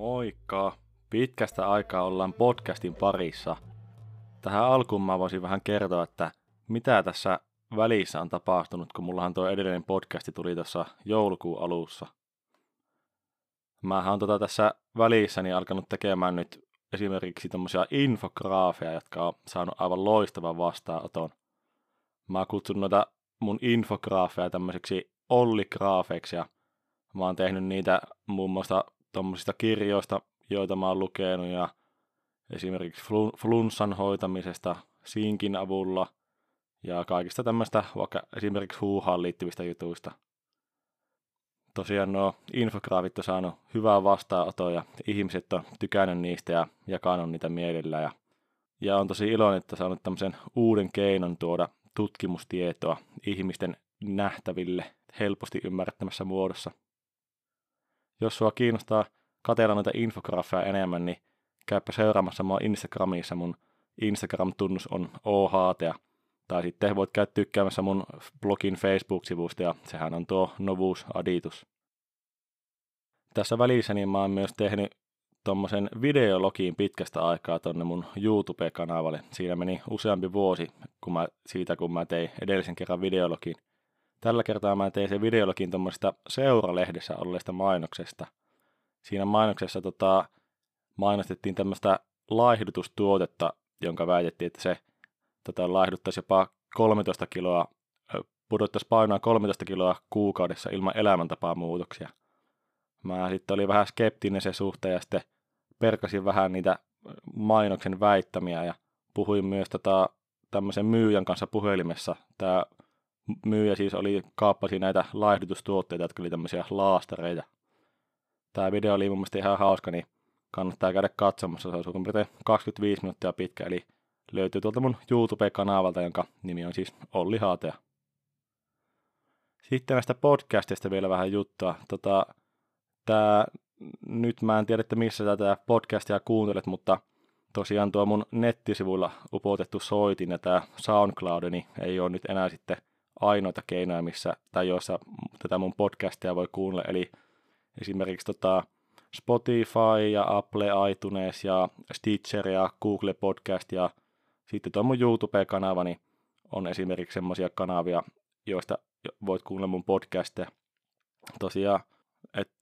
Moikka! Pitkästä aikaa ollaan podcastin parissa. Tähän alkuun mä voisin vähän kertoa, että mitä tässä välissä on tapahtunut, kun mullahan tuo edellinen podcasti tuli tuossa joulukuun alussa. Mähän on tota tässä välissäni alkanut tekemään nyt esimerkiksi tämmöisiä infograafeja, jotka on saanut aivan loistavan vastaanoton. Mä kutsun noita mun infograafeja tämmöiseksi Olli-graafeiksi ja mä oon tehnyt niitä muun muassa tuommoisista kirjoista, joita mä oon lukenut ja esimerkiksi flunssan hoitamisesta sinkin avulla ja kaikista tämmöistä vaikka esimerkiksi huuhaan liittyvistä jutuista. Tosiaan nuo infograafit on saanut hyvää vastaanotoa ja ihmiset on tykännyt niistä ja jakanut niitä mielellä. Ja, ja on tosi iloinen, että saanut tämmöisen uuden keinon tuoda tutkimustietoa ihmisten nähtäville helposti ymmärrettämässä muodossa. Jos sua kiinnostaa katella noita infografeja enemmän, niin käypä seuraamassa mua Instagramissa. Mun Instagram-tunnus on ohatea. Tai sitten voit käydä tykkäämässä mun blogin Facebook-sivusta ja sehän on tuo Novus Aditus. Tässä välissä niin mä oon myös tehnyt tuommoisen videologiin pitkästä aikaa tonne mun YouTube-kanavalle. Siinä meni useampi vuosi kun mä, siitä, kun mä tein edellisen kerran videologin. Tällä kertaa mä tein sen videologin tuommoisesta seuralehdessä olleesta mainoksesta. Siinä mainoksessa tota, mainostettiin tämmöistä laihdutustuotetta, jonka väitettiin, että se tota, laihduttaisi jopa 13 kiloa, pudottaisi painoa 13 kiloa kuukaudessa ilman elämäntapaa muutoksia. Mä sitten olin vähän skeptinen se suhteen ja sitten perkasin vähän niitä mainoksen väittämiä ja puhuin myös tota, tämmöisen myyjän kanssa puhelimessa. Tämä myyjä siis oli kaappasi näitä laihdutustuotteita, jotka oli tämmöisiä laastareita. Tämä video oli mun mielestä ihan hauska, niin kannattaa käydä katsomassa. Se on suurin piirtein 25 minuuttia pitkä, eli löytyy tuolta mun YouTube-kanavalta, jonka nimi on siis Olli Haatea. Sitten näistä podcastista vielä vähän juttua. Tota, tää, nyt mä en tiedä, että missä tätä podcastia kuuntelet, mutta tosiaan tuo mun nettisivuilla upotettu soitin ja tämä SoundCloud niin ei ole nyt enää sitten ainoita keinoja, missä, tai joissa tätä mun podcastia voi kuunnella, eli esimerkiksi tota Spotify ja Apple iTunes ja Stitcher ja Google Podcast ja sitten tuo mun YouTube-kanava niin on esimerkiksi semmoisia kanavia, joista voit kuunnella mun podcasteja. Tosiaan, että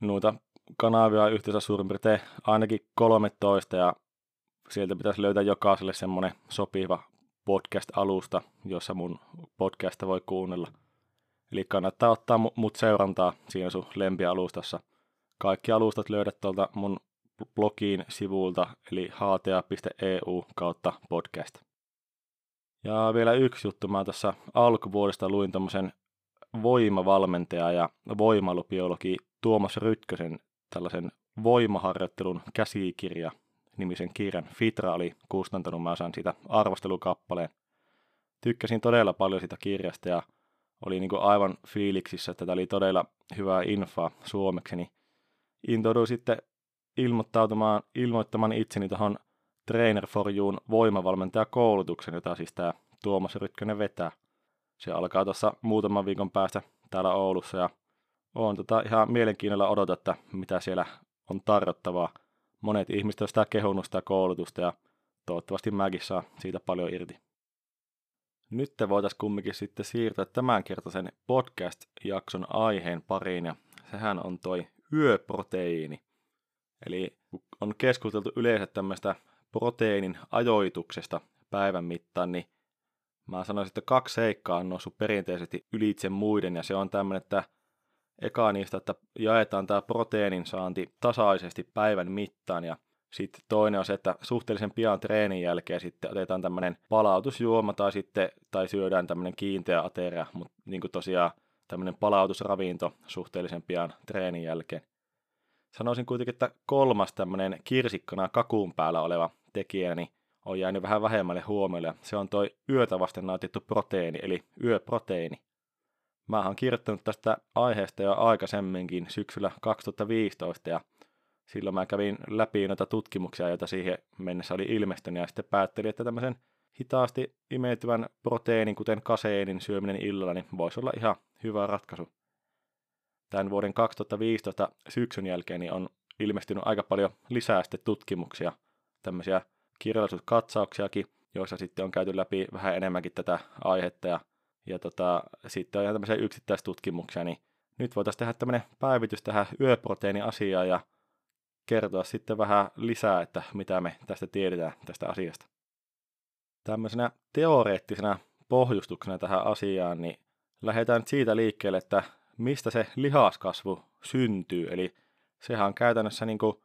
noita kanavia yhteensä suurin piirtein ainakin 13 ja sieltä pitäisi löytää jokaiselle semmoinen sopiva podcast-alusta, jossa mun podcasta voi kuunnella. Eli kannattaa ottaa mut seurantaa siinä sun lempialustassa. Kaikki alustat löydät tuolta mun blogiin sivuilta, eli hta.eu kautta podcast. Ja vielä yksi juttu, mä tässä alkuvuodesta luin tämmöisen voimavalmentaja ja voimalubiologi Tuomas Rytkösen tällaisen voimaharjoittelun käsikirja nimisen kirjan. Fitra oli kustantanut, mä saan siitä arvostelukappaleen. Tykkäsin todella paljon sitä kirjasta ja oli niin aivan fiiliksissä, että tämä oli todella hyvää infoa suomeksi, niin intouduin sitten ilmoittautumaan, ilmoittamaan itseni tuohon Trainer for You'n voimavalmentajakoulutuksen, jota siis tämä Tuomas Rytkönen vetää. Se alkaa tuossa muutaman viikon päästä täällä Oulussa ja on tota ihan mielenkiinnolla odota, että mitä siellä on tarjottavaa. Monet ihmiset on sitä kehunut sitä koulutusta ja toivottavasti mäkin saa siitä paljon irti. Nyt te voitaisiin kumminkin sitten siirtyä tämänkertaisen podcast-jakson aiheen pariin ja sehän on toi yöproteiini. Eli on keskusteltu yleensä tämmöistä proteiinin ajoituksesta päivän mittaan, niin mä sanoisin, että kaksi seikkaa on noussut perinteisesti ylitse muiden, ja se on tämmöinen, että eka niistä, että jaetaan tämä proteiinin saanti tasaisesti päivän mittaan, ja sitten toinen on se, että suhteellisen pian treenin jälkeen sitten otetaan tämmöinen palautusjuoma tai sitten tai syödään tämmöinen kiinteä ateria, mutta niin kuin tosiaan tämmöinen palautusravinto suhteellisen pian treenin jälkeen. Sanoisin kuitenkin, että kolmas tämmöinen kirsikkana kakun päällä oleva tekijä niin on jäänyt vähän vähemmälle huomiolle. Se on toi yötä vasten nautittu proteiini, eli yöproteiini. Mä oon kirjoittanut tästä aiheesta jo aikaisemminkin syksyllä 2015 ja silloin mä kävin läpi noita tutkimuksia, joita siihen mennessä oli ilmestynyt ja sitten päättelin, että tämmöisen hitaasti imeytyvän proteiinin, kuten kaseenin syöminen illalla, niin voisi olla ihan hyvä ratkaisu. Tämän vuoden 2015 syksyn jälkeen niin on ilmestynyt aika paljon lisää sitten tutkimuksia, tämmöisiä kirjallisuuskatsauksiakin, joissa sitten on käyty läpi vähän enemmänkin tätä aihetta ja, ja tota, sitten on ihan tämmöisiä yksittäistutkimuksia, niin nyt voitaisiin tehdä tämmöinen päivitys tähän yöproteiiniasiaan ja kertoa sitten vähän lisää, että mitä me tästä tiedetään tästä asiasta. Tämmöisenä teoreettisena pohjustuksena tähän asiaan, niin lähdetään nyt siitä liikkeelle, että mistä se lihaskasvu syntyy. Eli sehän on käytännössä niin kuin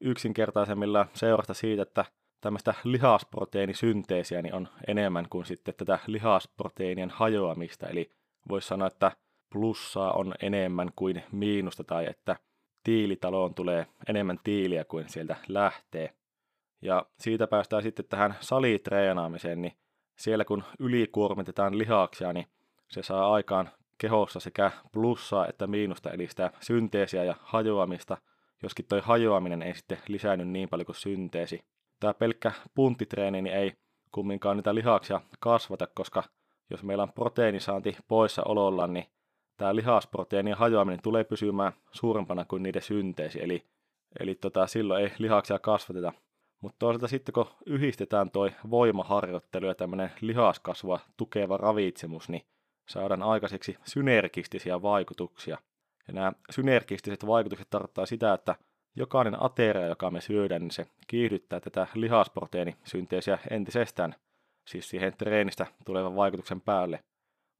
yksinkertaisemmilla seurasta siitä, että tämmöistä lihasproteiinisynteesiä niin on enemmän kuin sitten tätä lihasproteiinien hajoamista. Eli voisi sanoa, että plussaa on enemmän kuin miinusta tai että tiilitaloon tulee enemmän tiiliä kuin sieltä lähtee. Ja siitä päästään sitten tähän salitreenaamiseen, niin siellä kun ylikuormitetaan lihaksia, niin se saa aikaan kehossa sekä plussaa että miinusta, eli sitä synteesiä ja hajoamista, joskin toi hajoaminen ei sitten lisäänny niin paljon kuin synteesi. Tämä pelkkä punttitreeni niin ei kumminkaan niitä lihaksia kasvata, koska jos meillä on proteiinisaanti poissa ololla, niin tämä lihasproteiinien hajoaminen tulee pysymään suurempana kuin niiden synteesi, eli, eli tota, silloin ei lihaksia kasvateta. Mutta toisaalta sitten kun yhdistetään toi voimaharjoittelu ja tämmöinen lihaskasvua tukeva ravitsemus, niin saadaan aikaiseksi synergistisiä vaikutuksia. Ja nämä synergistiset vaikutukset tarkoittaa sitä, että jokainen ateria, joka me syödään, niin se kiihdyttää tätä lihasproteiinisynteesiä entisestään, siis siihen treenistä tulevan vaikutuksen päälle.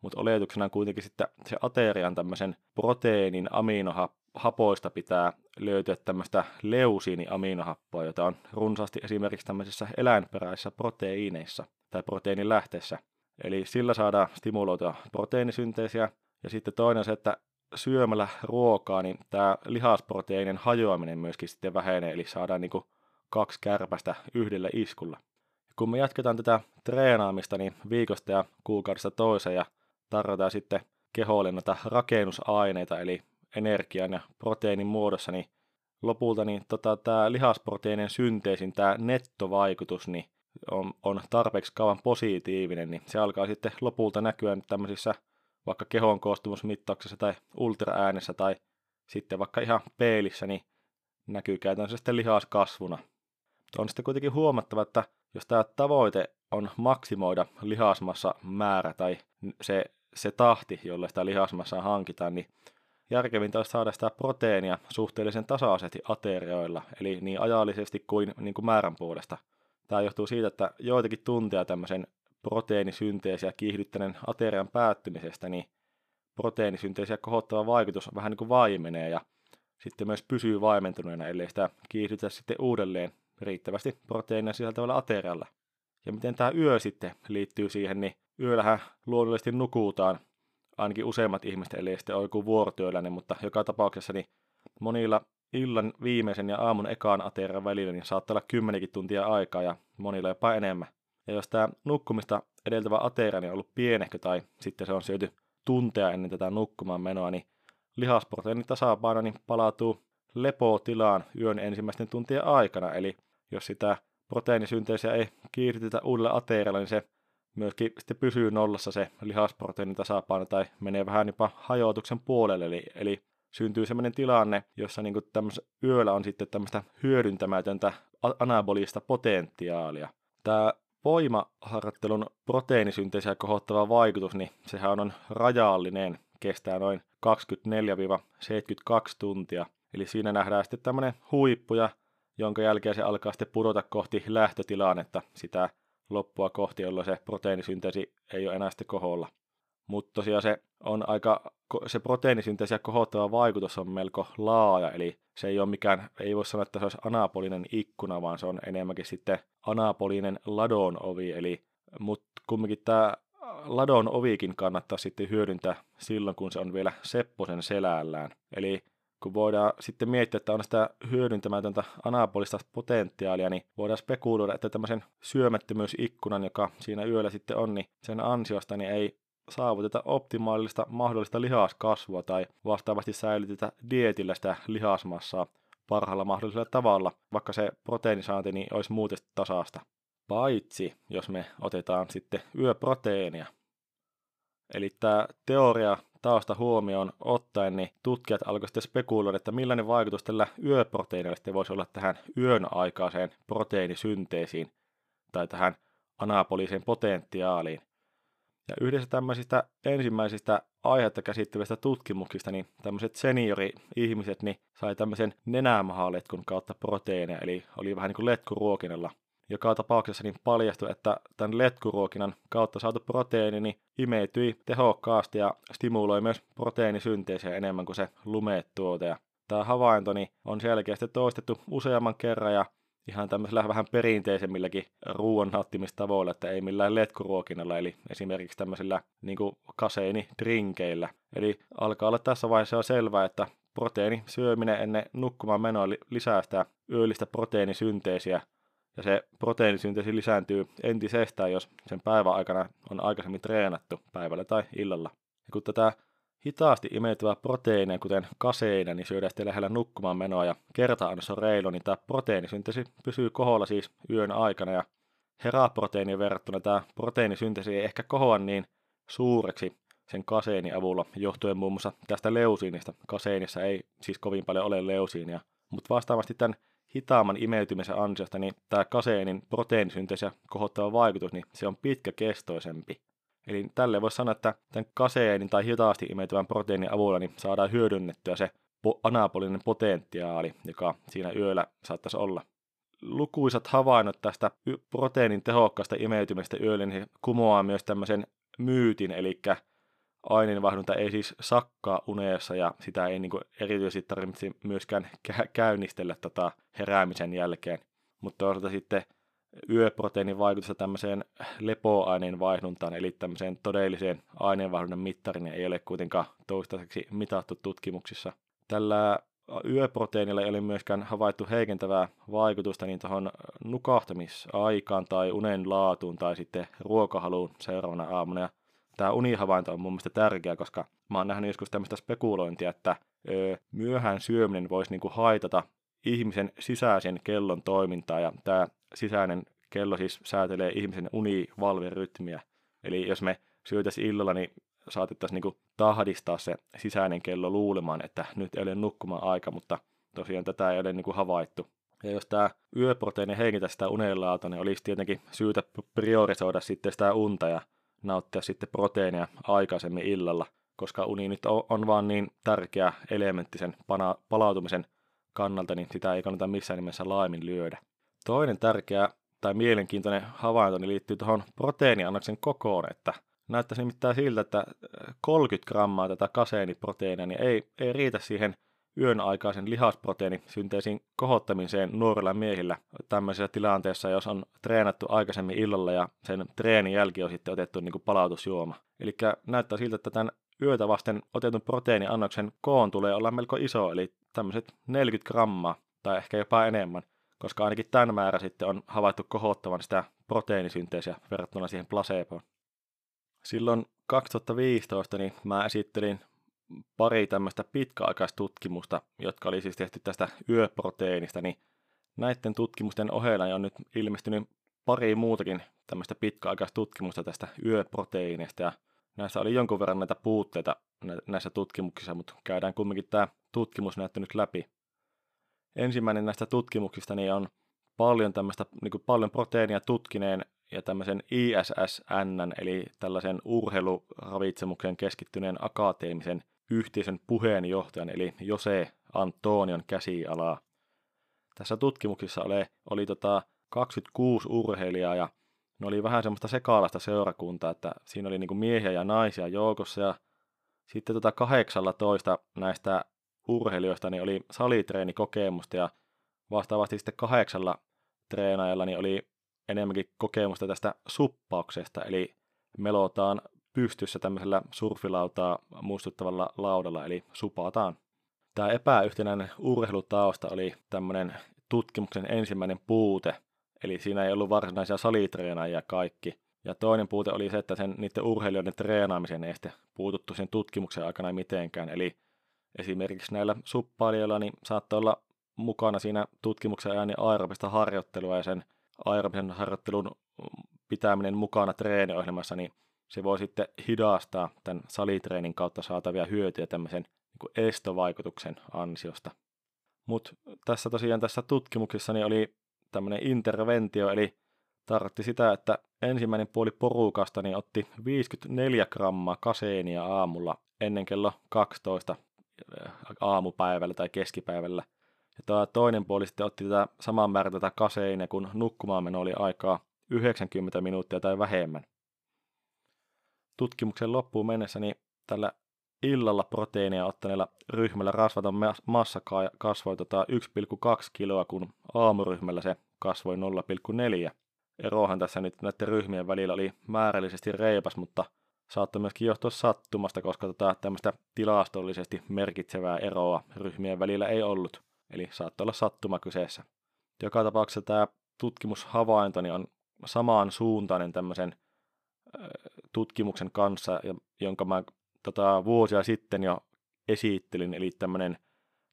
Mutta oletuksena on kuitenkin sitten se aterian tämmöisen proteiinin aminohapoista pitää löytyä tämmöistä leusiiniaminohappoa, jota on runsaasti esimerkiksi tämmöisissä eläinperäisissä proteiineissa tai proteiinilähteissä. Eli sillä saadaan stimuloitua proteiinisynteesiä. Ja sitten toinen on se, että syömällä ruokaa, niin tämä lihasproteiinin hajoaminen myöskin sitten vähenee, eli saadaan niin kaksi kärpästä yhdellä iskulla. Kun me jatketaan tätä treenaamista niin viikosta ja kuukaudesta toiseen ja tarjotaan sitten keholle näitä rakennusaineita, eli energian ja proteiinin muodossa, niin lopulta niin tota, tämä lihasproteiinin synteesin tämä nettovaikutus niin on, on tarpeeksi kauan positiivinen, niin se alkaa sitten lopulta näkyä tämmöisissä vaikka kehon koostumusmittauksessa tai ultraäänessä tai sitten vaikka ihan peilissä, niin näkyy käytännössä sitten lihaskasvuna. On sitten kuitenkin huomattava, että jos tämä tavoite on maksimoida lihasmassa määrä tai se, se tahti, jolla sitä lihasmassaa hankitaan, niin järkevintä olisi saada sitä proteiinia suhteellisen tasaisesti aterioilla, eli niin ajallisesti kuin, niin kuin määrän puolesta. Tämä johtuu siitä, että joitakin tunteja tämmöisen proteiinisynteesiä kiihdyttäneen aterian päättymisestä, niin proteiinisynteesiä kohottava vaikutus vähän niin kuin vaimenee ja sitten myös pysyy vaimentuneena, ellei sitä kiihdytä sitten uudelleen riittävästi proteiinia sisältävällä aterialla. Ja miten tämä yö sitten liittyy siihen, niin yöllähän luonnollisesti nukutaan, ainakin useimmat ihmiset, eli sitten on joku vuorotyöläinen, mutta joka tapauksessa niin monilla illan viimeisen ja aamun ekaan aterian välillä niin saattaa olla kymmenenkin tuntia aikaa ja monilla jopa enemmän. Ja jos tämä nukkumista edeltävä ateria niin on ollut pienehkö tai sitten se on syöty tunteja ennen tätä nukkumaan menoa, niin lihasproteiinin tasapaino niin palautuu lepotilaan yön ensimmäisten tuntien aikana. Eli jos sitä proteiinisynteesiä ei kiihdytetä uudelle aterialle, niin se myöskin sitten pysyy nollassa se lihasproteiinin tasapaino tai menee vähän jopa hajoituksen puolelle. Eli, eli syntyy sellainen tilanne, jossa niin yöllä on sitten tämmöistä hyödyntämätöntä anabolista potentiaalia. Tämä voimaharjoittelun proteiinisynteesiä kohottava vaikutus, niin sehän on rajallinen, kestää noin 24-72 tuntia. Eli siinä nähdään sitten tämmöinen huippu, ja jonka jälkeen se alkaa sitten pudota kohti lähtötilannetta sitä loppua kohti, jolloin se proteiinisynteesi ei ole enää sitten koholla. Mutta tosiaan se on aika, se proteiinisynteesiä kohottava vaikutus on melko laaja, eli se ei ole mikään, ei voi sanoa, että se olisi anapolinen ikkuna, vaan se on enemmänkin sitten anapolinen ladon ovi, eli mutta kumminkin tämä ladon ovikin kannattaa sitten hyödyntää silloin, kun se on vielä sepposen selällään. Eli kun voidaan sitten miettiä, että on sitä hyödyntämätöntä anabolista potentiaalia, niin voidaan spekuloida, että tämmöisen syömättömyysikkunan, joka siinä yöllä sitten on, niin sen ansiosta niin ei saavuteta optimaalista mahdollista lihaskasvua tai vastaavasti säilytetä dietillä sitä lihasmassaa parhaalla mahdollisella tavalla, vaikka se proteiinisaanti niin olisi muuten tasaista. Paitsi jos me otetaan sitten yöproteiinia. Eli tämä teoria tausta huomioon ottaen, niin tutkijat alkoivat sitten spekuloida, että millainen vaikutus tällä yöproteiinilla sitten voisi olla tähän yön aikaiseen proteiinisynteesiin tai tähän anaboliseen potentiaaliin. Ja yhdessä tämmöisistä ensimmäisistä aihetta käsittelevistä tutkimuksista, niin tämmöiset seniori-ihmiset niin sai tämmöisen nenämahaletkun kautta proteiineja, eli oli vähän niin kuin letkuruokinnalla. Joka tapauksessa niin paljastui, että tämän letkuruokinnan kautta saatu proteiini niin imeytyi tehokkaasti ja stimuloi myös proteiinisynteesiä enemmän kuin se lumetuote. Ja tämä havainto niin on selkeästi toistettu useamman kerran ja ihan tämmöisellä vähän perinteisemmilläkin ruoan nauttimistavoilla, että ei millään letkuruokinnalla, eli esimerkiksi tämmöisillä niin kaseinidrinkeillä. Eli alkaa olla tässä vaiheessa selvää, että proteiini syöminen ennen nukkumaan menoa lisää sitä yöllistä proteiinisynteesiä, ja se proteiinisynteesi lisääntyy entisestään, jos sen päivän aikana on aikaisemmin treenattu päivällä tai illalla. Ja kun tätä hitaasti imeytyvää proteiinia, kuten kaseina, niin syödään sitten lähellä nukkumaan menoa ja kerta-annos on reilu, niin tämä proteiinisynteesi pysyy koholla siis yön aikana ja heraproteiinin verrattuna tämä proteiinisynteesi ei ehkä kohoa niin suureksi sen kaseenin avulla, johtuen muun muassa tästä leusiinista. Kaseinissa ei siis kovin paljon ole leusiinia, mutta vastaavasti tämän hitaamman imeytymisen ansiosta, niin tämä kaseenin proteiinisynteesiä kohottava vaikutus, niin se on pitkäkestoisempi. Eli tälle voisi sanoa, että tämän kaseenin tai hitaasti imeytyvän proteiinin avulla niin saadaan hyödynnettyä se anabolinen potentiaali, joka siinä yöllä saattaisi olla. Lukuisat havainnot tästä proteiinin tehokkaasta imeytymisestä yöllä niin kumoaa myös tämmöisen myytin, eli aineenvaihdunta ei siis sakkaa uneessa ja sitä ei niin kuin erityisesti tarvitse myöskään käynnistellä tota heräämisen jälkeen. Mutta toisaalta sitten yöproteiinin vaikutusta tämmöiseen lepoaineen vaihduntaan, eli tämmöiseen todelliseen aineenvaihdunnan mittarin ei ole kuitenkaan toistaiseksi mitattu tutkimuksissa. Tällä yöproteiinilla ei ole myöskään havaittu heikentävää vaikutusta niin tuohon nukahtamisaikaan tai unen laatuun tai sitten ruokahaluun seuraavana aamuna. Ja tämä unihavainto on mun mielestä tärkeä, koska mä oon nähnyt joskus tämmöistä spekulointia, että öö, myöhään syöminen voisi niinku haitata ihmisen sisäisen kellon toimintaa, ja tämä sisäinen kello siis säätelee ihmisen univalverytmiä. Eli jos me syötäisiin illalla, niin saatettaisiin niin tahdistaa se sisäinen kello luulemaan, että nyt ei ole nukkumaan aika, mutta tosiaan tätä ei ole niin kuin havaittu. Ja jos tämä yöproteiini heikentää sitä unenlaata, niin olisi tietenkin syytä priorisoida sitten sitä unta ja nauttia sitten proteiinia aikaisemmin illalla, koska uni nyt on, vaan niin tärkeä elementti sen palautumisen kannalta, niin sitä ei kannata missään nimessä laimin lyödä. Toinen tärkeä tai mielenkiintoinen havainto niin liittyy tuohon proteiiniannoksen kokoon, että näyttäisi nimittäin siltä, että 30 grammaa tätä kaseiniproteiinia niin ei, ei riitä siihen yön aikaisen lihasproteiinisynteesin kohottamiseen nuorilla miehillä tämmöisessä tilanteessa, jos on treenattu aikaisemmin illalla ja sen treenin jälki on sitten otettu niin kuin palautusjuoma. Eli näyttää siltä, että tämän yötä vasten otetun proteiiniannoksen koon tulee olla melko iso, eli tämmöiset 40 grammaa tai ehkä jopa enemmän, koska ainakin tämän määrä sitten on havaittu kohottavan sitä proteiinisynteesiä verrattuna siihen placeboon. Silloin 2015 niin mä esittelin pari tämmöistä pitkäaikaistutkimusta, jotka oli siis tehty tästä yöproteiinista, niin näiden tutkimusten ohella on nyt ilmestynyt pari muutakin tämmöistä pitkäaikaistutkimusta tästä yöproteiinista, ja näissä oli jonkun verran näitä puutteita näissä tutkimuksissa, mutta käydään kumminkin tämä tutkimus näyttänyt läpi. Ensimmäinen näistä tutkimuksista niin on paljon tämmöistä, niin kuin paljon proteiinia tutkineen ja tämmöisen ISSN, eli tällaisen urheiluravitsemukseen keskittyneen akateemisen yhteisön puheenjohtajan, eli Jose Antonion käsialaa. Tässä tutkimuksessa oli, oli tota 26 urheilijaa ja ne oli vähän semmoista sekaalasta seurakuntaa, että siinä oli niinku miehiä ja naisia joukossa ja sitten tota 18 näistä urheilijoista niin oli salitreenikokemusta ja vastaavasti sitten kahdeksalla treenaajalla niin oli enemmänkin kokemusta tästä suppauksesta, eli melotaan pystyssä tämmöisellä surfilautaa muistuttavalla laudalla, eli supataan. Tämä epäyhtenäinen urheilutausta oli tämmöinen tutkimuksen ensimmäinen puute, eli siinä ei ollut varsinaisia salitreenaajia kaikki. Ja toinen puute oli se, että sen, niiden urheilijoiden treenaamisen ei sitten puututtu sen tutkimuksen aikana mitenkään. Eli esimerkiksi näillä suppailijoilla niin saattoi olla mukana siinä tutkimuksen ajan niin aerobista harjoittelua ja sen aerobisen harjoittelun pitäminen mukana treeniohjelmassa, niin se voi sitten hidastaa tämän salitreenin kautta saatavia hyötyjä tämmöisen niin estovaikutuksen ansiosta. Mutta tässä tosiaan tässä tutkimuksessa niin oli tämmöinen interventio, eli tarkoitti sitä, että ensimmäinen puoli porukasta niin otti 54 grammaa kaseenia aamulla ennen kello 12 äh, aamupäivällä tai keskipäivällä. Ja tämä toinen puoli sitten otti tätä saman määrän tätä kaseinia, kun nukkumaan meno oli aikaa 90 minuuttia tai vähemmän. Tutkimuksen loppuun mennessä niin tällä illalla proteiinia ottaneella ryhmällä rasvaton massa kasvoi tota 1,2 kiloa, kun aamuryhmällä se kasvoi 0,4. Erohan tässä nyt näiden ryhmien välillä oli määrällisesti reipas, mutta saattoi myöskin johtua sattumasta, koska tota, tämmöistä tilastollisesti merkitsevää eroa ryhmien välillä ei ollut. Eli saattoi olla sattuma kyseessä. Joka tapauksessa tämä tutkimushavaintoni on samaan suuntainen tämmöisen tutkimuksen kanssa, jonka mä tota, vuosia sitten jo esittelin, eli tämmöinen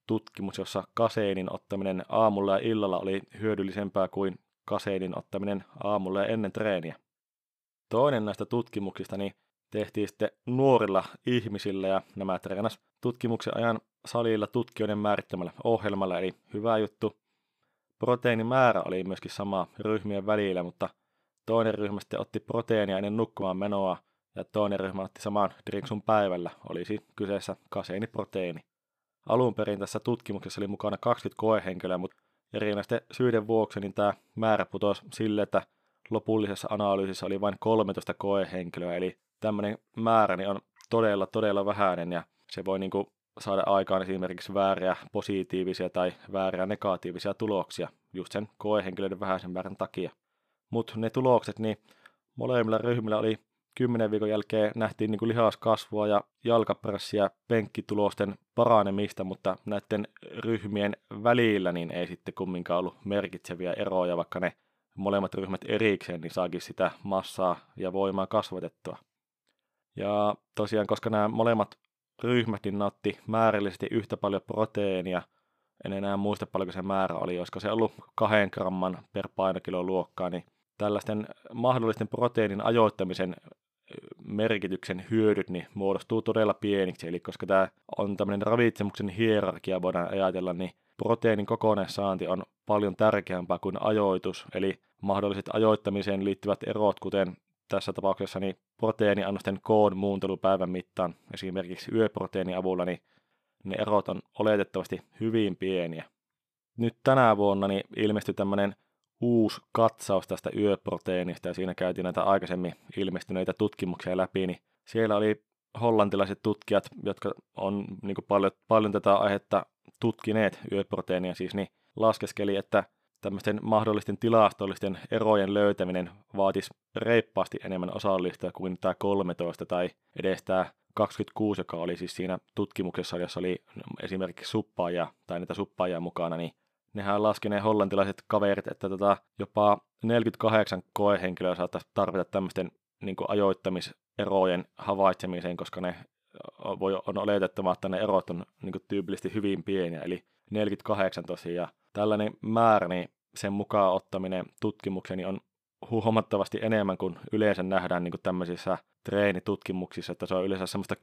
tutkimus, jossa kaseenin ottaminen aamulla ja illalla oli hyödyllisempää kuin kaseenin ottaminen aamulla ja ennen treeniä. Toinen näistä tutkimuksista niin tehtiin sitten nuorilla ihmisillä ja nämä treenas tutkimuksen ajan salilla tutkijoiden määrittämällä ohjelmalla, eli hyvä juttu. Proteiinimäärä oli myöskin sama ryhmien välillä, mutta toinen ryhmä sitten otti proteiinia ennen nukkumaan menoa ja toinen ryhmä otti saman drinksun päivällä, olisi kyseessä kaseiniproteiini. Alun perin tässä tutkimuksessa oli mukana 20 koehenkilöä, mutta erinäisten syiden vuoksi niin tämä määrä putosi sille, että lopullisessa analyysissä oli vain 13 koehenkilöä, eli tämmöinen määrä niin on todella, todella vähäinen ja se voi niin kuin saada aikaan esimerkiksi vääriä positiivisia tai vääriä negatiivisia tuloksia just sen koehenkilöiden vähäisen määrän takia. Mutta ne tulokset, niin molemmilla ryhmillä oli 10 viikon jälkeen nähtiin niin kuin lihaskasvua ja jalkapressiä penkkitulosten paranemista, mutta näiden ryhmien välillä niin ei sitten kumminkaan ollut merkitseviä eroja, vaikka ne molemmat ryhmät erikseen niin saakin sitä massaa ja voimaa kasvatettua. Ja tosiaan, koska nämä molemmat ryhmät niin nautti määrällisesti yhtä paljon proteiinia, en enää muista paljonko se määrä oli, olisiko se ollut kahden gramman per painokilo luokkaa, niin tällaisten mahdollisten proteiinin ajoittamisen merkityksen hyödyt niin muodostuu todella pieniksi. Eli koska tämä on tämmöinen ravitsemuksen hierarkia, voidaan ajatella, niin proteiinin kokonaissaanti on paljon tärkeämpää kuin ajoitus. Eli mahdolliset ajoittamiseen liittyvät erot, kuten tässä tapauksessa niin proteiiniannosten koon muuntelu päivän mittaan, esimerkiksi yöproteiinin avulla, niin ne erot on oletettavasti hyvin pieniä. Nyt tänä vuonna niin ilmestyi tämmöinen uusi katsaus tästä yöproteiinista ja siinä käytiin näitä aikaisemmin ilmestyneitä tutkimuksia läpi, niin siellä oli hollantilaiset tutkijat, jotka on niin paljon, paljon tätä aihetta tutkineet yöproteiinia siis, niin laskeskeli, että tämmöisten mahdollisten tilastollisten erojen löytäminen vaatisi reippaasti enemmän osallista kuin tämä 13 tai edes tämä 26, joka oli siis siinä tutkimuksessa, jossa oli esimerkiksi suppaajia tai niitä suppaajia mukana, niin nehän laski ne hollantilaiset kaverit, että tota, jopa 48 koehenkilöä saattaisi tarvita tämmöisten niin ajoittamiserojen havaitsemiseen, koska ne voi, on oletettava, että ne erot on niin tyypillisesti hyvin pieniä, eli 48 tosiaan. Tällainen määrä, niin sen mukaan ottaminen tutkimukseni on huomattavasti enemmän kuin yleensä nähdään niin tämmöisissä treenitutkimuksissa, että se on yleensä semmoista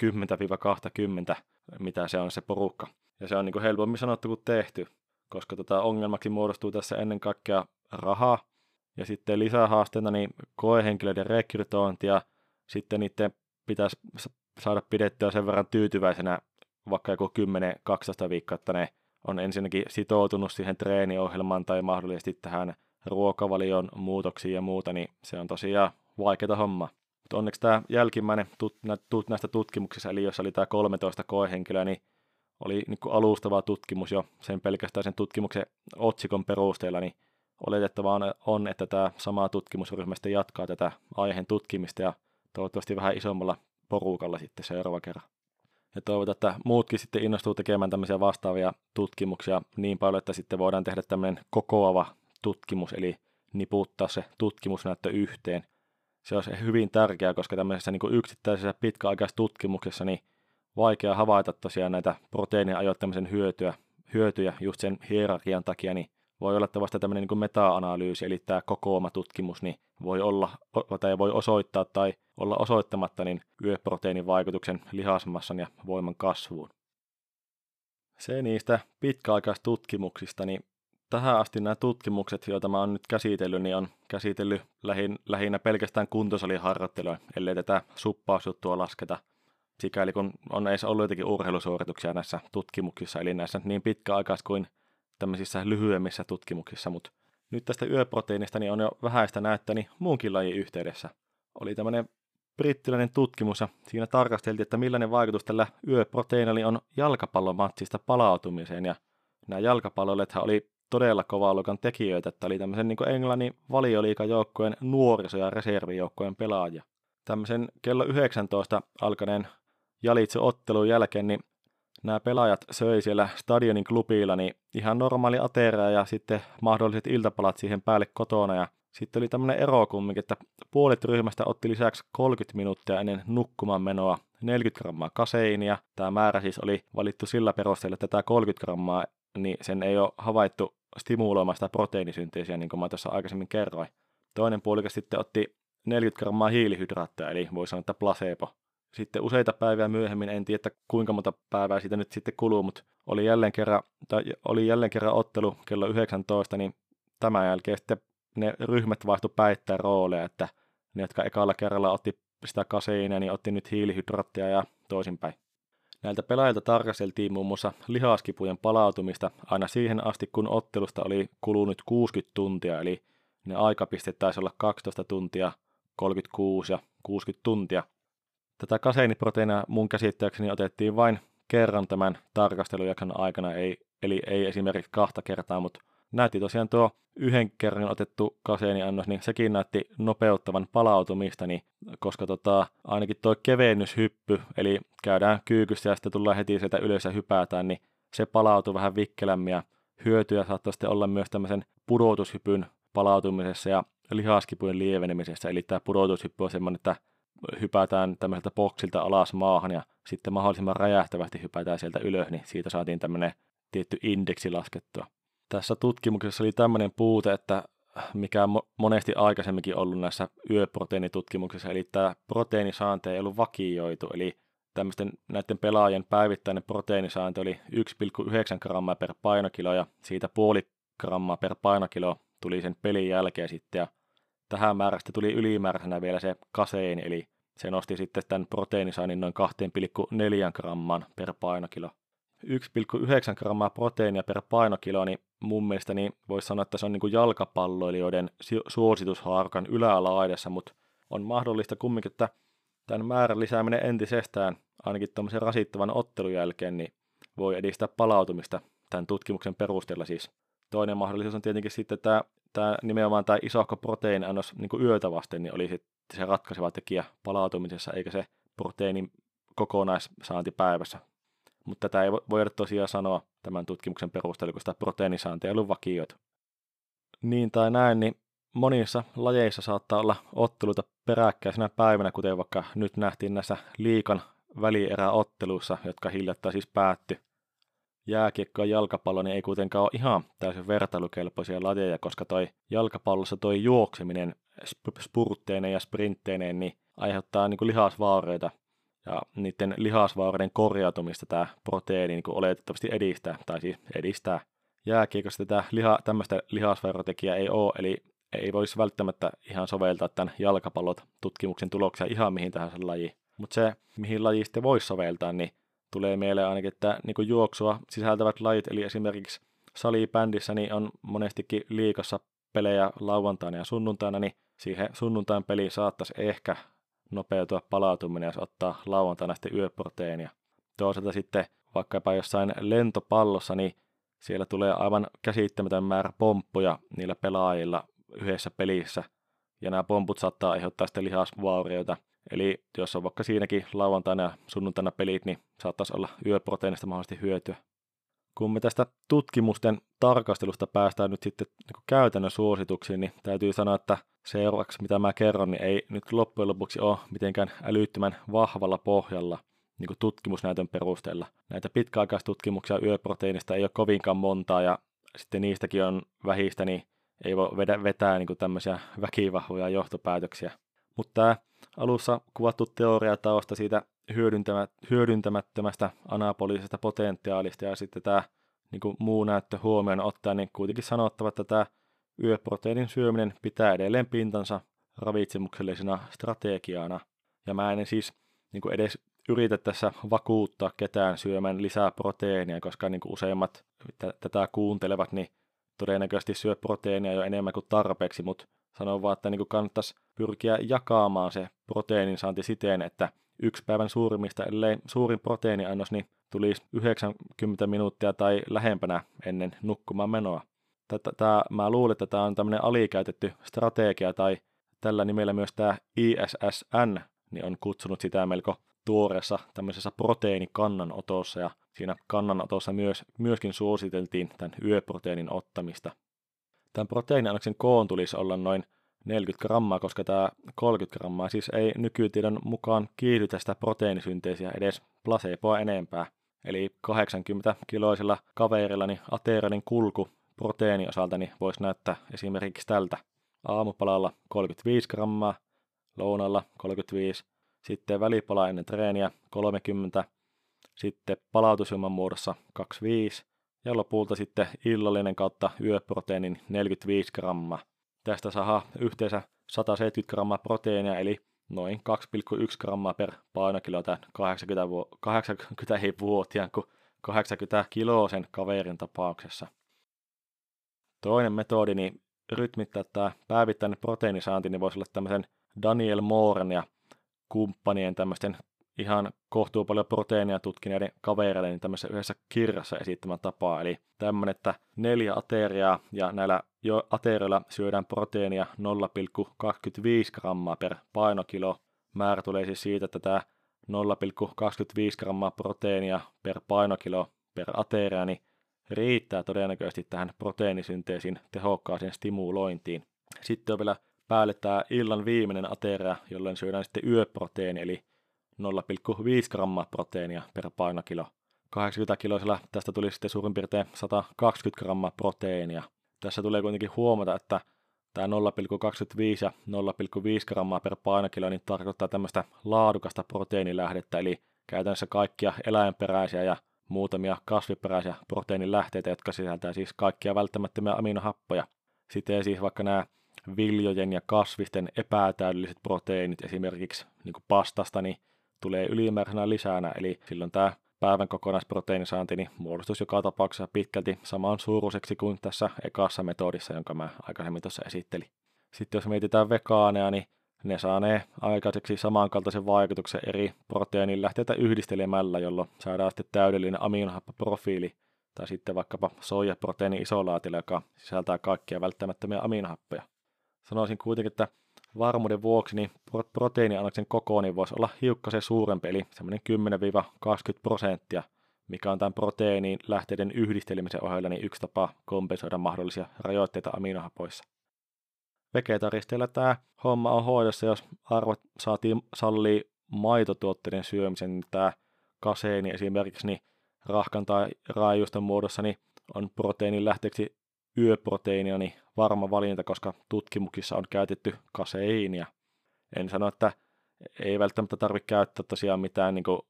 10-20, mitä se on se porukka. Ja se on niin helpommin sanottu kuin tehty koska tota ongelmaksi muodostuu tässä ennen kaikkea raha ja sitten lisähaasteena niin koehenkilöiden rekrytointi ja sitten niiden pitäisi saada pidettyä sen verran tyytyväisenä vaikka joku 10-12 viikkoa, että ne on ensinnäkin sitoutunut siihen treeniohjelmaan tai mahdollisesti tähän ruokavalion muutoksiin ja muuta, niin se on tosiaan vaikeaa homma. Mutta onneksi tämä jälkimmäinen tut, näistä tutkimuksista, eli jos oli tämä 13 koehenkilöä, niin oli niin alustava tutkimus jo sen pelkästään sen tutkimuksen otsikon perusteella, niin oletettavaa on, että tämä sama tutkimusryhmä sitten jatkaa tätä aiheen tutkimista ja toivottavasti vähän isommalla porukalla sitten seuraava kerran. Ja toivotaan, että muutkin sitten innostuu tekemään tämmöisiä vastaavia tutkimuksia niin paljon, että sitten voidaan tehdä tämmöinen kokoava tutkimus, eli niputtaa se tutkimusnäyttö yhteen. Se olisi hyvin tärkeää, koska tämmöisessä niin yksittäisessä pitkäaikaisessa tutkimuksessa niin vaikea havaita tosiaan näitä proteiinin ajoittamisen hyötyä, hyötyjä just sen hierarkian takia, niin voi olla, että vasta tämmöinen niin meta-analyysi, eli tämä kokooma-tutkimus, niin voi olla, tai voi osoittaa tai olla osoittamatta niin yöproteiinin vaikutuksen lihasmassan ja voiman kasvuun. Se niistä pitkäaikaistutkimuksista, niin tähän asti nämä tutkimukset, joita mä oon nyt käsitellyt, niin on käsitellyt lähin, lähinnä pelkästään kuntosaliharjoittelua, ellei tätä suppausjuttua lasketa sikäli kun on edes ollut jotenkin urheilusuorituksia näissä tutkimuksissa, eli näissä niin pitkäaikais kuin tämmöisissä lyhyemmissä tutkimuksissa, mutta nyt tästä yöproteiinista niin on jo vähäistä näyttäni muunkin lajin yhteydessä. Oli tämmöinen brittiläinen tutkimus ja siinä tarkasteltiin, että millainen vaikutus tällä yöproteiinilla on jalkapallomatsista palautumiseen ja nämä jalkapalloilijathan oli todella kovaa luokan tekijöitä, että oli tämmöisen niin Englannin valioliikajoukkojen nuoriso- ja reservijoukkojen pelaaja. Tämmöisen kello 19 alkaneen Jalitse-ottelun jälkeen, niin nämä pelaajat söi siellä stadionin klubilla niin ihan normaali ateria ja sitten mahdolliset iltapalat siihen päälle kotona. Ja sitten oli tämmöinen ero kumminkin, että puolet ryhmästä otti lisäksi 30 minuuttia ennen nukkumaan menoa 40 grammaa kaseinia. Tämä määrä siis oli valittu sillä perusteella, että tämä 30 grammaa, niin sen ei ole havaittu stimuloimaan sitä proteiinisynteesiä, niin kuin mä tuossa aikaisemmin kerroin. Toinen puolikas sitten otti 40 grammaa hiilihydraatteja, eli voi sanoa, että placebo. Sitten useita päiviä myöhemmin, en tiedä kuinka monta päivää siitä nyt sitten kuluu, mutta oli jälleen kerran, tai oli jälleen kerran ottelu kello 19, niin tämän jälkeen sitten ne ryhmät vaihtu päittäin rooleja, että ne, jotka ekalla kerralla otti sitä kaseinia, niin otti nyt hiilihydraattia ja toisinpäin. Näiltä pelaajilta tarkasteltiin muun muassa lihaskipujen palautumista aina siihen asti, kun ottelusta oli kulunut 60 tuntia, eli ne aikapisteet taisi olla 12 tuntia, 36 ja 60 tuntia. Tätä kaseiniproteiinia mun käsittääkseni otettiin vain kerran tämän tarkastelujakson aikana, ei, eli ei esimerkiksi kahta kertaa, mutta näytti tosiaan tuo yhden kerran otettu kaseiniannos, niin sekin näytti nopeuttavan palautumista, niin, koska tota, ainakin tuo kevennyshyppy, eli käydään kyykystä ja sitten tullaan heti sieltä ylös ja hypätään, niin se palautuu vähän vikkelämmin ja hyötyä saattaa sitten olla myös tämmöisen pudotushypyn palautumisessa ja lihaskipujen lievenemisessä. Eli tämä pudotushyppy on semmoinen, että hypätään tämmöiseltä boksilta alas maahan ja sitten mahdollisimman räjähtävästi hypätään sieltä ylös, niin siitä saatiin tämmöinen tietty indeksi laskettua. Tässä tutkimuksessa oli tämmöinen puute, että mikä on monesti aikaisemminkin ollut näissä yöproteiinitutkimuksissa, eli tämä proteiinisaante ei ollut vakioitu, eli tämmöisten näiden pelaajien päivittäinen proteiinisaanti oli 1,9 grammaa per painokilo ja siitä puoli grammaa per painokilo tuli sen pelin jälkeen sitten ja tähän määrästä tuli ylimääräisenä vielä se kaseini, eli se nosti sitten tämän proteiinisaannin noin 2,4 gramman per painokilo. 1,9 grammaa proteiinia per painokilo, niin mun mielestä niin voisi sanoa, että se on niin kuin jalkapalloilijoiden suositushaarukan yläalaidessa, mutta on mahdollista kumminkin, että tämän määrän lisääminen entisestään, ainakin tämmöisen rasittavan ottelun jälkeen, niin voi edistää palautumista tämän tutkimuksen perusteella siis. Toinen mahdollisuus on tietenkin sitten tämä tämä nimenomaan tämä isohko proteiiniannos niin yötä vasten niin oli sitten se ratkaiseva tekijä palautumisessa, eikä se proteiinin kokonaissaanti päivässä. Mutta tätä ei voida tosiaan sanoa tämän tutkimuksen perusteella, kun sitä proteiinisaantia ei ollut vakioitu. Niin tai näin, niin monissa lajeissa saattaa olla otteluita peräkkäisenä päivänä, kuten vaikka nyt nähtiin näissä liikan välieräotteluissa, jotka hiljattain siis päättyi jääkiekko ja jalkapallo niin ei kuitenkaan ole ihan täysin vertailukelpoisia lajeja, koska toi jalkapallossa toi juokseminen spurtteineen ja sprintteineen niin aiheuttaa niin kuin lihasvaurioita ja niiden lihasvaureiden korjautumista tämä proteiini niin oletettavasti edistää, tai siis edistää. Jääkiekossa tätä liha, tämmöistä lihasvaurotekijää ei ole, eli ei voisi välttämättä ihan soveltaa tämän jalkapallot tutkimuksen tuloksia ihan mihin tahansa lajiin. Mutta se, mihin laji sitten voisi soveltaa, niin tulee mieleen ainakin, että niin juoksua sisältävät lajit, eli esimerkiksi salibändissä niin on monestikin liikassa pelejä lauantaina ja sunnuntaina, niin siihen sunnuntain peliin saattaisi ehkä nopeutua palautuminen, jos ottaa lauantaina sitten yöproteiinia. Toisaalta sitten vaikkapa jossain lentopallossa, niin siellä tulee aivan käsittämätön määrä pomppuja niillä pelaajilla yhdessä pelissä, ja nämä pomput saattaa aiheuttaa sitten lihasvaurioita, Eli jos on vaikka siinäkin lauantaina ja sunnuntaina pelit, niin saattaisi olla yöproteiinista mahdollisesti hyötyä. Kun me tästä tutkimusten tarkastelusta päästään nyt sitten niin käytännön suosituksiin, niin täytyy sanoa, että seuraavaksi mitä mä kerron, niin ei nyt loppujen lopuksi ole mitenkään älyttömän vahvalla pohjalla niin tutkimusnäytön perusteella. Näitä pitkäaikaistutkimuksia yöproteiinista ei ole kovinkaan montaa ja sitten niistäkin on vähistä, niin ei voi vetää niin tämmöisiä väkivahvoja johtopäätöksiä. Mutta tämä alussa kuvattu teoria tausta siitä hyödyntämättömästä anabolisesta potentiaalista ja sitten tämä niin kuin muu näyttö huomioon ottaa, niin kuitenkin sanottava, että tämä yöproteiinin syöminen pitää edelleen pintansa ravitsemuksellisena strategiana. Ja mä en siis niin kuin edes yritä tässä vakuuttaa ketään syömään lisää proteiinia, koska niin kuin useimmat t- tätä kuuntelevat, niin todennäköisesti syö proteiinia jo enemmän kuin tarpeeksi, mutta sanon vaan, että niin kannattaisi pyrkiä jakamaan se proteiinin saanti siten, että yksi päivän suurimmista, ellei suurin proteiiniannos, niin tulisi 90 minuuttia tai lähempänä ennen nukkumaan menoa. Tätä, mä luulen, että tämä on tämmöinen alikäytetty strategia tai tällä nimellä myös tämä ISSN niin on kutsunut sitä melko tuoreessa tämmöisessä proteiinikannanotossa ja siinä kannanotossa myös, myöskin suositeltiin tämän yöproteiinin ottamista. Tämän proteiiniannoksen koon tulisi olla noin 40 grammaa, koska tämä 30 grammaa siis ei nykytiedon mukaan kiihdytä sitä proteiinisynteesiä edes placeboa enempää. Eli 80 kiloisella kaverilla niin aterialin kulku proteiini osalta niin voisi näyttää esimerkiksi tältä. Aamupalalla 35 grammaa, lounalla 35, sitten välipala ennen treeniä 30, sitten palautusjuoman muodossa 25 ja lopulta sitten illallinen kautta yöproteiinin 45 grammaa. Tästä saa yhteensä 170 grammaa proteiinia, eli noin 2,1 grammaa per painokilo tämän 80, vu- 80-vuotiaan kuin 80 kiloisen kaverin tapauksessa. Toinen metodi, niin rytmittää tämä päivittäinen proteiinisaanti, niin voisi olla tämmöisen Daniel Mooren ja kumppanien tämmöisten kohtuu paljon proteiinia tutkineiden kavereille niin tämmöisessä yhdessä kirjassa esittämän tapaa. Eli tämmöinen, että neljä ateriaa ja näillä jo aterioilla syödään proteiinia 0,25 grammaa per painokilo. Määrä tulee siis siitä, että tämä 0,25 grammaa proteiinia per painokilo per ateria, niin riittää todennäköisesti tähän proteiinisynteesin tehokkaaseen stimulointiin. Sitten on vielä päälle tämä illan viimeinen ateria, jolloin syödään sitten yöproteiini, eli 0,5 grammaa proteiinia per painokilo. 80 kiloisella tästä tuli sitten suurin piirtein 120 grammaa proteiinia. Tässä tulee kuitenkin huomata, että tämä 0,25 ja 0,5 grammaa per painokilo niin tarkoittaa tämmöistä laadukasta proteiinilähdettä, eli käytännössä kaikkia eläinperäisiä ja muutamia kasviperäisiä proteiinilähteitä, jotka sisältää siis kaikkia välttämättömiä aminohappoja. Sitten siis vaikka nämä viljojen ja kasvisten epätäydelliset proteiinit, esimerkiksi niin pastasta, niin tulee ylimääräisenä lisänä, eli silloin tämä päivän kokonaisproteiinisaanti niin muodostus joka tapauksessa pitkälti saman suuruiseksi kuin tässä ekassa metodissa, jonka mä aikaisemmin tuossa esittelin. Sitten jos mietitään vegaaneja, niin ne saa ne aikaiseksi samankaltaisen vaikutuksen eri proteiinilähteitä yhdistelemällä, jolloin saadaan sitten täydellinen aminohappoprofiili, tai sitten vaikkapa soijaproteiini-isolaatilla, joka sisältää kaikkia välttämättömiä aminohappoja. Sanoisin kuitenkin, että varmuuden vuoksi niin proteiiniannoksen koko niin voisi olla hiukkasen suurempi, eli semmoinen 10-20 prosenttia, mikä on tämän proteiinin lähteiden yhdistelemisen ohella niin yksi tapa kompensoida mahdollisia rajoitteita aminohapoissa. Vegetaristeilla tämä homma on hoidossa, jos arvot saatiin sallii maitotuotteiden syömisen, niin tämä kaseini esimerkiksi niin rahkan tai raajusten muodossa niin on proteiinin lähteeksi yöproteiinia niin varma valinta, koska tutkimuksissa on käytetty kaseiinia. En sano, että ei välttämättä tarvitse käyttää tosiaan mitään niin kuin,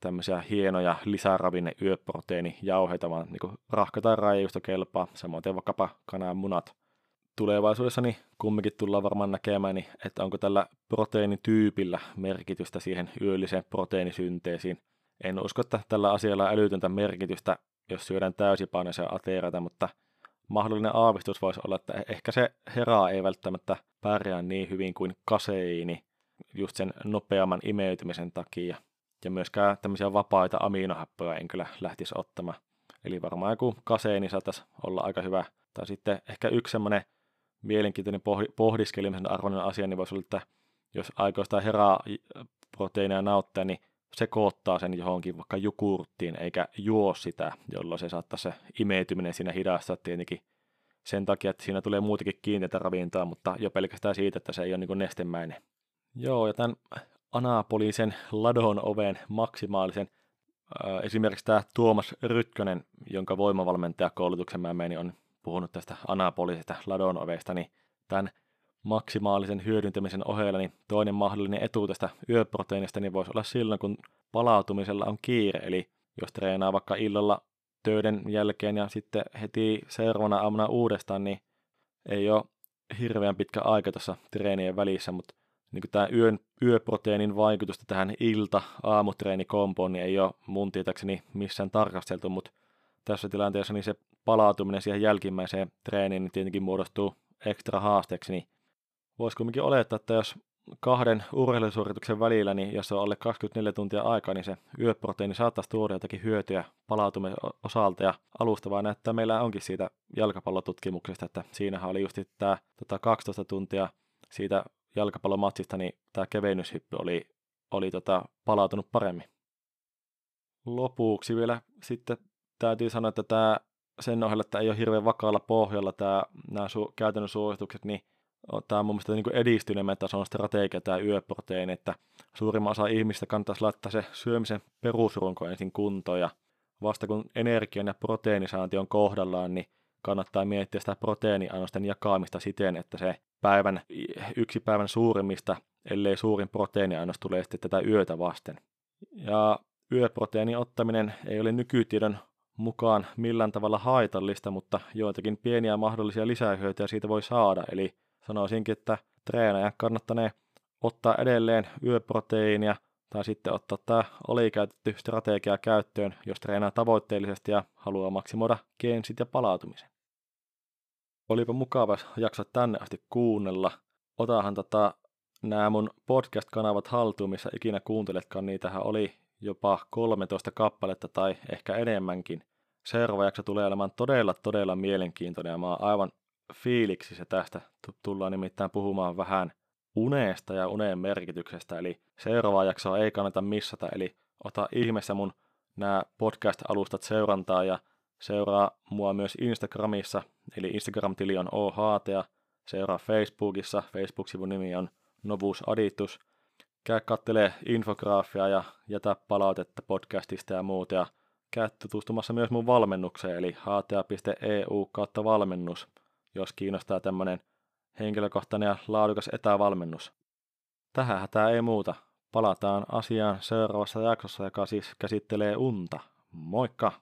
tämmöisiä hienoja lisäravinne yöproteiinijauheita, vaan niin kuin, rahka tai raajuusto kelpaa, samoin vaikkapa kananmunat. Tulevaisuudessa niin kumminkin tullaan varmaan näkemään, niin, että onko tällä proteiinityypillä merkitystä siihen yölliseen proteiinisynteesiin. En usko, että tällä asialla on älytöntä merkitystä, jos syödään täysipainoisia aterioita, mutta mahdollinen aavistus voisi olla, että ehkä se heraa ei välttämättä pärjää niin hyvin kuin kaseiini just sen nopeamman imeytymisen takia. Ja myöskään tämmöisiä vapaita aminohappoja en kyllä lähtisi ottamaan. Eli varmaan joku kaseini saattaisi olla aika hyvä. Tai sitten ehkä yksi semmoinen mielenkiintoinen pohdiskelimisen arvoinen asia, niin voisi olla, että jos aikoo heraa proteiinia nauttia, niin sekoittaa sen johonkin vaikka jukurttiin, eikä juo sitä, jolloin se saattaa se imeytyminen siinä hidastaa tietenkin sen takia, että siinä tulee muutakin kiinteitä ravintoa, mutta jo pelkästään siitä, että se ei ole niin nestemäinen. Joo, ja tämän anapolisen ladon oven maksimaalisen esimerkiksi tämä Tuomas Rytkönen, jonka voimavalmentajakoulutuksen mä menin, on puhunut tästä anabolisesta ladon niin tämän maksimaalisen hyödyntämisen ohella, niin toinen mahdollinen etu tästä yöproteiinista niin voisi olla silloin, kun palautumisella on kiire. Eli jos treenaa vaikka illalla töiden jälkeen ja sitten heti seuraavana aamuna uudestaan, niin ei ole hirveän pitkä aika tuossa treenien välissä, mutta niin tämä yön, yöproteiinin vaikutusta tähän ilta-aamutreenikompoon niin ei ole mun tietääkseni missään tarkasteltu, mutta tässä tilanteessa niin se palautuminen siihen jälkimmäiseen treeniin niin tietenkin muodostuu ekstra haasteeksi, niin voisi kuitenkin olettaa, että jos kahden urheilusuorituksen välillä, niin jos on alle 24 tuntia aikaa, niin se yöproteiini saattaisi tuoda jotakin hyötyä palautumisen osalta. Ja alustavaa näyttää meillä onkin siitä jalkapallotutkimuksesta, että siinähän oli just tämä tota 12 tuntia siitä jalkapallomatsista, niin tämä kevennyshyppy oli, oli tota, palautunut paremmin. Lopuksi vielä sitten täytyy sanoa, että tämä sen ohella, että ei ole hirveän vakaalla pohjalla tämä, nämä su- käytännön suositukset, niin tämä on mun mielestä niin edistyneemmän tason strategia tämä yöproteiini, että suurimman osa ihmistä kannattaisi laittaa se syömisen perusrunko ensin kuntoon ja vasta kun energian ja proteiinisaanti on kohdallaan, niin kannattaa miettiä sitä proteiiniannosten jakamista siten, että se päivän, yksi päivän suurimmista, ellei suurin proteiiniannos tulee sitten tätä yötä vasten. Ja yöproteiinin ottaminen ei ole nykytiedon mukaan millään tavalla haitallista, mutta joitakin pieniä mahdollisia lisähyötyjä siitä voi saada. Eli sanoisinkin, että treenaajan kannattanee ottaa edelleen yöproteiinia tai sitten ottaa tämä olikäytetty strategia käyttöön, jos treenaa tavoitteellisesti ja haluaa maksimoida gensit ja palautumisen. Olipa mukava jakso tänne asti kuunnella. Otahan tota, nämä mun podcast-kanavat haltuun, missä ikinä kuunteletkaan. Niitähän oli jopa 13 kappaletta tai ehkä enemmänkin. Seuraava jakso tulee olemaan todella, todella mielenkiintoinen ja mä oon aivan fiiliksissä tästä. Tullaan nimittäin puhumaan vähän unesta ja unen merkityksestä, eli seuraava jaksoa ei kannata missata, eli ota ihmeessä mun nämä podcast-alustat seurantaa ja seuraa mua myös Instagramissa, eli Instagram-tili on OHT ja seuraa Facebookissa, Facebook-sivun nimi on Novus Aditus. Käy kattelee infograafia ja jätä palautetta podcastista ja muuta ja käy tutustumassa myös mun valmennukseen, eli hta.eu kautta valmennus, jos kiinnostaa tämmöinen henkilökohtainen ja laadukas etävalmennus. Tähän tämä ei muuta. Palataan asiaan seuraavassa jaksossa, joka siis käsittelee unta. Moikka!